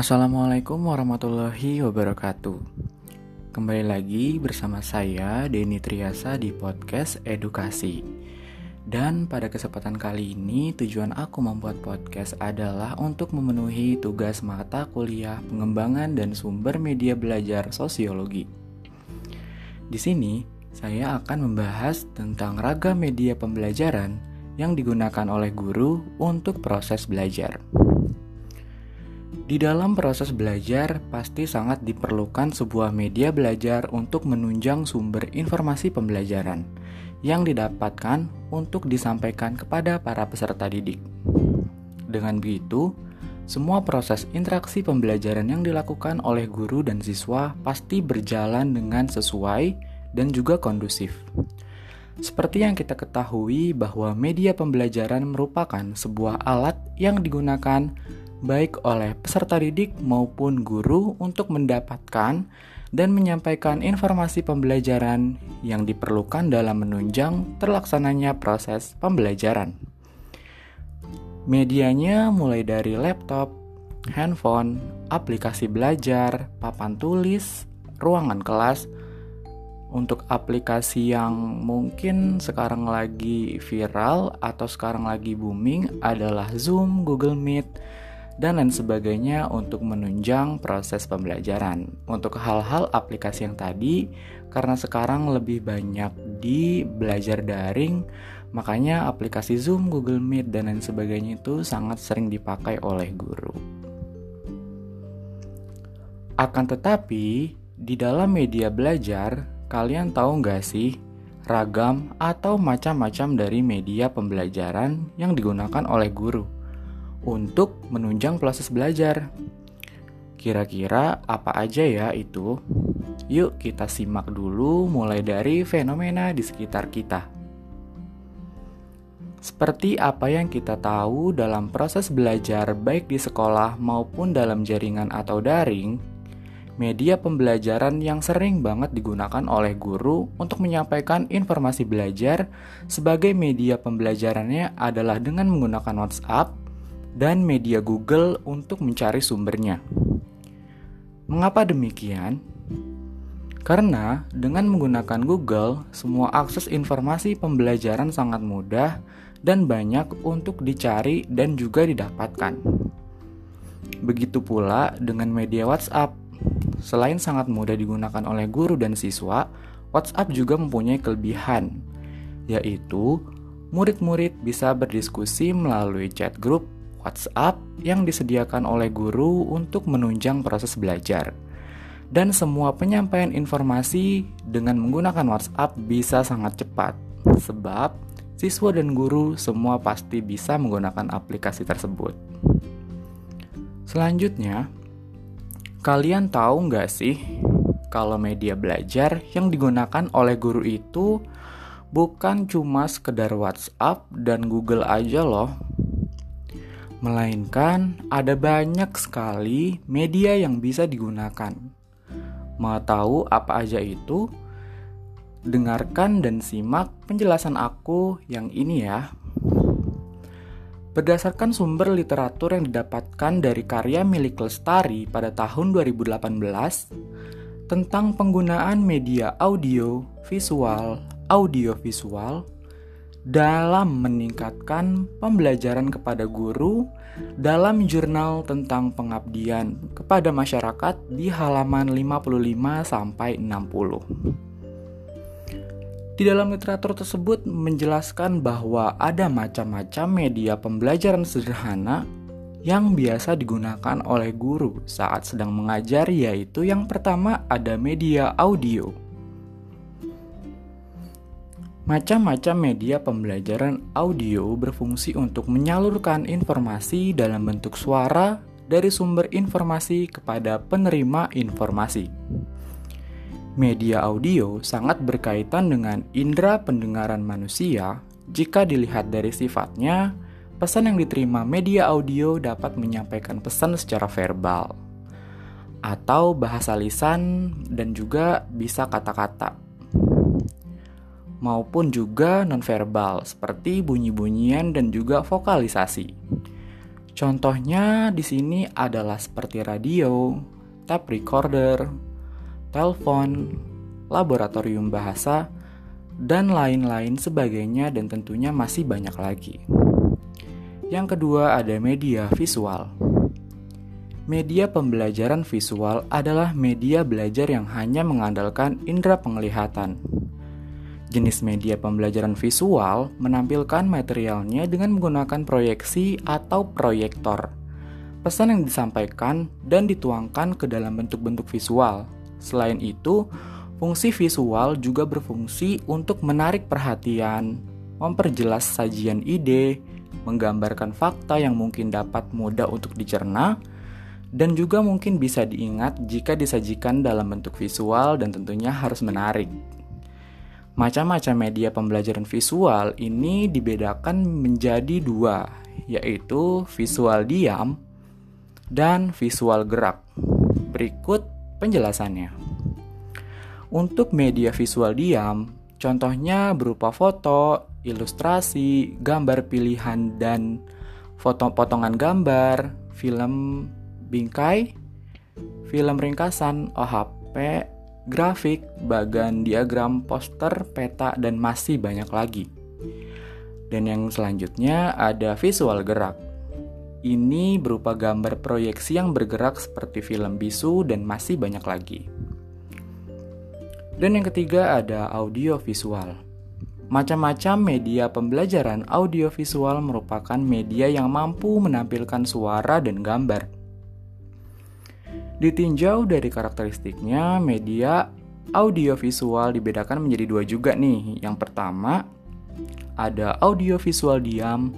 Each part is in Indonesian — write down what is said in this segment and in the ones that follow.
Assalamualaikum warahmatullahi wabarakatuh. Kembali lagi bersama saya Denny Triasa di podcast Edukasi. Dan pada kesempatan kali ini tujuan aku membuat podcast adalah untuk memenuhi tugas mata kuliah pengembangan dan sumber media belajar sosiologi. Di sini saya akan membahas tentang ragam media pembelajaran yang digunakan oleh guru untuk proses belajar. Di dalam proses belajar, pasti sangat diperlukan sebuah media belajar untuk menunjang sumber informasi pembelajaran yang didapatkan untuk disampaikan kepada para peserta didik. Dengan begitu, semua proses interaksi pembelajaran yang dilakukan oleh guru dan siswa pasti berjalan dengan sesuai dan juga kondusif. Seperti yang kita ketahui bahwa media pembelajaran merupakan sebuah alat yang digunakan baik oleh peserta didik maupun guru untuk mendapatkan dan menyampaikan informasi pembelajaran yang diperlukan dalam menunjang terlaksananya proses pembelajaran. Medianya mulai dari laptop, handphone, aplikasi belajar, papan tulis, ruangan kelas, untuk aplikasi yang mungkin sekarang lagi viral atau sekarang lagi booming adalah Zoom, Google Meet, dan lain sebagainya untuk menunjang proses pembelajaran. Untuk hal-hal aplikasi yang tadi, karena sekarang lebih banyak di belajar daring, makanya aplikasi Zoom, Google Meet, dan lain sebagainya itu sangat sering dipakai oleh guru. Akan tetapi, di dalam media belajar, kalian tahu nggak sih ragam atau macam-macam dari media pembelajaran yang digunakan oleh guru? Untuk menunjang proses belajar. Kira-kira apa aja ya itu? Yuk kita simak dulu mulai dari fenomena di sekitar kita. Seperti apa yang kita tahu dalam proses belajar baik di sekolah maupun dalam jaringan atau daring, media pembelajaran yang sering banget digunakan oleh guru untuk menyampaikan informasi belajar sebagai media pembelajarannya adalah dengan menggunakan WhatsApp, dan media Google untuk mencari sumbernya. Mengapa demikian? Karena dengan menggunakan Google, semua akses informasi pembelajaran sangat mudah dan banyak untuk dicari dan juga didapatkan. Begitu pula dengan media WhatsApp. Selain sangat mudah digunakan oleh guru dan siswa, WhatsApp juga mempunyai kelebihan, yaitu murid-murid bisa berdiskusi melalui chat group WhatsApp yang disediakan oleh guru untuk menunjang proses belajar. Dan semua penyampaian informasi dengan menggunakan WhatsApp bisa sangat cepat, sebab siswa dan guru semua pasti bisa menggunakan aplikasi tersebut. Selanjutnya, kalian tahu nggak sih kalau media belajar yang digunakan oleh guru itu bukan cuma sekedar WhatsApp dan Google aja loh, melainkan ada banyak sekali media yang bisa digunakan. Mau tahu apa aja itu? Dengarkan dan simak penjelasan aku yang ini ya. Berdasarkan sumber literatur yang didapatkan dari karya milik Lestari pada tahun 2018 tentang penggunaan media audio, visual, audiovisual, dalam meningkatkan pembelajaran kepada guru dalam jurnal tentang pengabdian kepada masyarakat di halaman 55 sampai 60. Di dalam literatur tersebut menjelaskan bahwa ada macam-macam media pembelajaran sederhana yang biasa digunakan oleh guru saat sedang mengajar yaitu yang pertama ada media audio. Macam-macam media pembelajaran audio berfungsi untuk menyalurkan informasi dalam bentuk suara dari sumber informasi kepada penerima informasi. Media audio sangat berkaitan dengan indera pendengaran manusia. Jika dilihat dari sifatnya, pesan yang diterima media audio dapat menyampaikan pesan secara verbal atau bahasa lisan dan juga bisa kata-kata maupun juga nonverbal seperti bunyi-bunyian dan juga vokalisasi. Contohnya di sini adalah seperti radio, tape recorder, telepon, laboratorium bahasa, dan lain-lain sebagainya dan tentunya masih banyak lagi. Yang kedua ada media visual. Media pembelajaran visual adalah media belajar yang hanya mengandalkan indera penglihatan. Jenis media pembelajaran visual menampilkan materialnya dengan menggunakan proyeksi atau proyektor. Pesan yang disampaikan dan dituangkan ke dalam bentuk-bentuk visual. Selain itu, fungsi visual juga berfungsi untuk menarik perhatian, memperjelas sajian ide, menggambarkan fakta yang mungkin dapat mudah untuk dicerna, dan juga mungkin bisa diingat jika disajikan dalam bentuk visual dan tentunya harus menarik. Macam-macam media pembelajaran visual ini dibedakan menjadi dua, yaitu visual diam dan visual gerak. Berikut penjelasannya. Untuk media visual diam, contohnya berupa foto, ilustrasi, gambar pilihan dan foto potongan gambar, film bingkai, film ringkasan, OHP, grafik, bagan diagram, poster, peta, dan masih banyak lagi. Dan yang selanjutnya ada visual gerak. Ini berupa gambar proyeksi yang bergerak seperti film bisu dan masih banyak lagi. Dan yang ketiga ada audio visual. Macam-macam media pembelajaran audiovisual merupakan media yang mampu menampilkan suara dan gambar. Ditinjau dari karakteristiknya, media audiovisual dibedakan menjadi dua juga nih. Yang pertama, ada audiovisual diam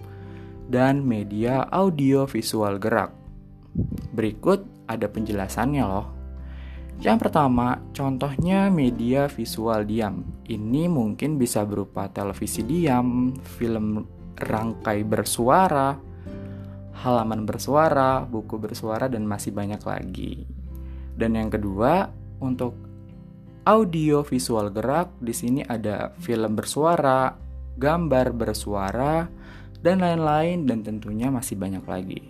dan media audiovisual gerak. Berikut ada penjelasannya loh. Yang pertama, contohnya media visual diam. Ini mungkin bisa berupa televisi diam, film rangkai bersuara, halaman bersuara, buku bersuara, dan masih banyak lagi. Dan yang kedua, untuk audio visual gerak, di sini ada film bersuara, gambar bersuara, dan lain-lain, dan tentunya masih banyak lagi.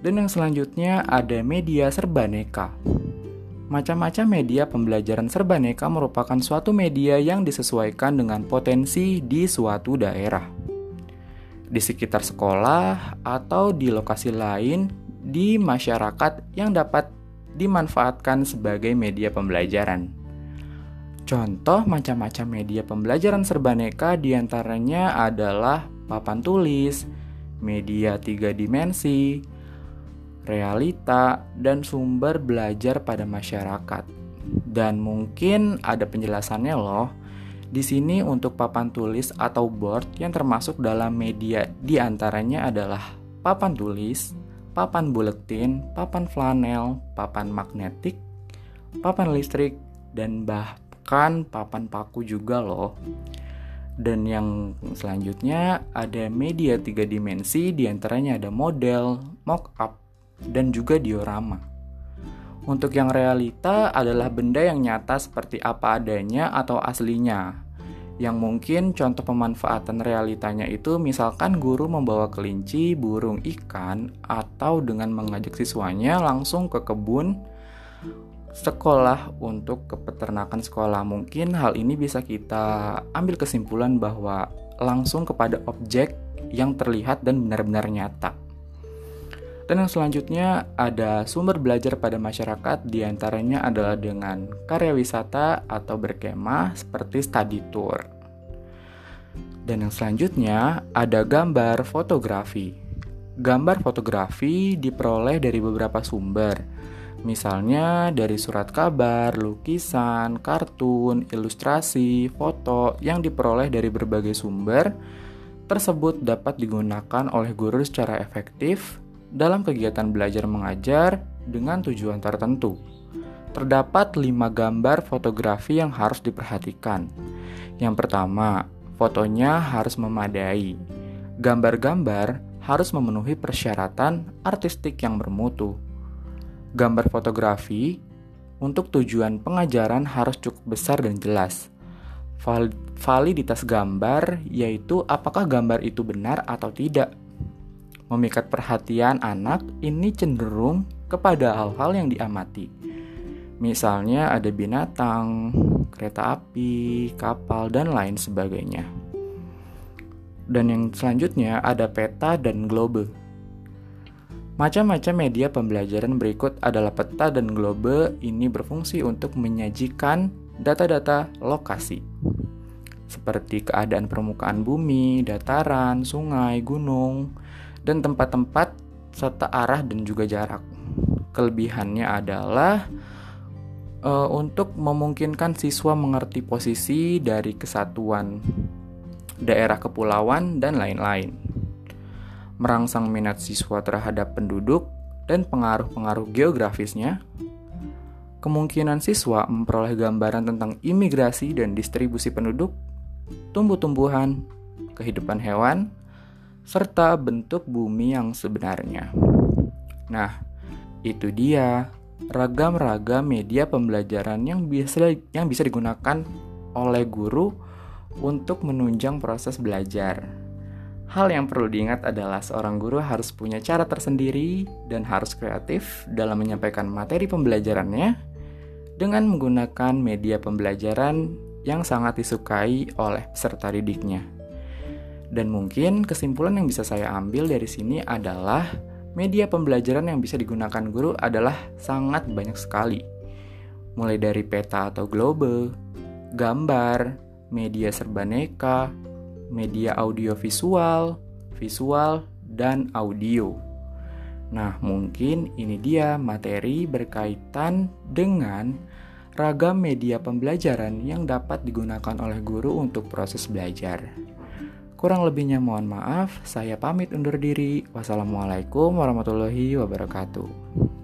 Dan yang selanjutnya ada media serbaneka. Macam-macam media pembelajaran serbaneka merupakan suatu media yang disesuaikan dengan potensi di suatu daerah di sekitar sekolah atau di lokasi lain di masyarakat yang dapat dimanfaatkan sebagai media pembelajaran. Contoh macam-macam media pembelajaran serbaneka di antaranya adalah papan tulis, media tiga dimensi, realita, dan sumber belajar pada masyarakat. Dan mungkin ada penjelasannya loh, di sini untuk papan tulis atau board yang termasuk dalam media di antaranya adalah papan tulis, papan buletin, papan flanel, papan magnetik, papan listrik, dan bahkan papan paku juga loh. Dan yang selanjutnya ada media tiga dimensi di antaranya ada model, mock-up, dan juga diorama. Untuk yang realita adalah benda yang nyata seperti apa adanya atau aslinya. Yang mungkin contoh pemanfaatan realitanya itu misalkan guru membawa kelinci, burung, ikan, atau dengan mengajak siswanya langsung ke kebun sekolah untuk kepeternakan sekolah. Mungkin hal ini bisa kita ambil kesimpulan bahwa langsung kepada objek yang terlihat dan benar-benar nyata. Dan yang selanjutnya ada sumber belajar pada masyarakat di antaranya adalah dengan karya wisata atau berkemah seperti study tour. Dan yang selanjutnya ada gambar fotografi. Gambar fotografi diperoleh dari beberapa sumber, misalnya dari surat kabar, lukisan, kartun, ilustrasi, foto yang diperoleh dari berbagai sumber tersebut dapat digunakan oleh guru secara efektif dalam kegiatan belajar mengajar dengan tujuan tertentu. Terdapat lima gambar fotografi yang harus diperhatikan. Yang pertama, fotonya harus memadai. Gambar-gambar harus memenuhi persyaratan artistik yang bermutu. Gambar fotografi untuk tujuan pengajaran harus cukup besar dan jelas. Validitas gambar yaitu apakah gambar itu benar atau tidak memikat perhatian anak ini cenderung kepada hal-hal yang diamati. Misalnya ada binatang, kereta api, kapal, dan lain sebagainya. Dan yang selanjutnya ada peta dan globe. Macam-macam media pembelajaran berikut adalah peta dan globe ini berfungsi untuk menyajikan data-data lokasi seperti keadaan permukaan bumi, dataran, sungai, gunung, dan tempat-tempat serta arah dan juga jarak. Kelebihannya adalah e, untuk memungkinkan siswa mengerti posisi dari kesatuan daerah kepulauan dan lain-lain. Merangsang minat siswa terhadap penduduk dan pengaruh-pengaruh geografisnya. Kemungkinan siswa memperoleh gambaran tentang imigrasi dan distribusi penduduk, tumbuh-tumbuhan, kehidupan hewan, serta bentuk bumi yang sebenarnya. Nah, itu dia ragam-ragam media pembelajaran yang bisa yang bisa digunakan oleh guru untuk menunjang proses belajar. Hal yang perlu diingat adalah seorang guru harus punya cara tersendiri dan harus kreatif dalam menyampaikan materi pembelajarannya dengan menggunakan media pembelajaran yang sangat disukai oleh peserta didiknya. Dan mungkin kesimpulan yang bisa saya ambil dari sini adalah media pembelajaran yang bisa digunakan guru adalah sangat banyak sekali. Mulai dari peta atau globe, gambar, media serbaneka, media audio visual, visual, dan audio. Nah, mungkin ini dia materi berkaitan dengan ragam media pembelajaran yang dapat digunakan oleh guru untuk proses belajar. Kurang lebihnya mohon maaf, saya pamit undur diri. Wassalamualaikum warahmatullahi wabarakatuh.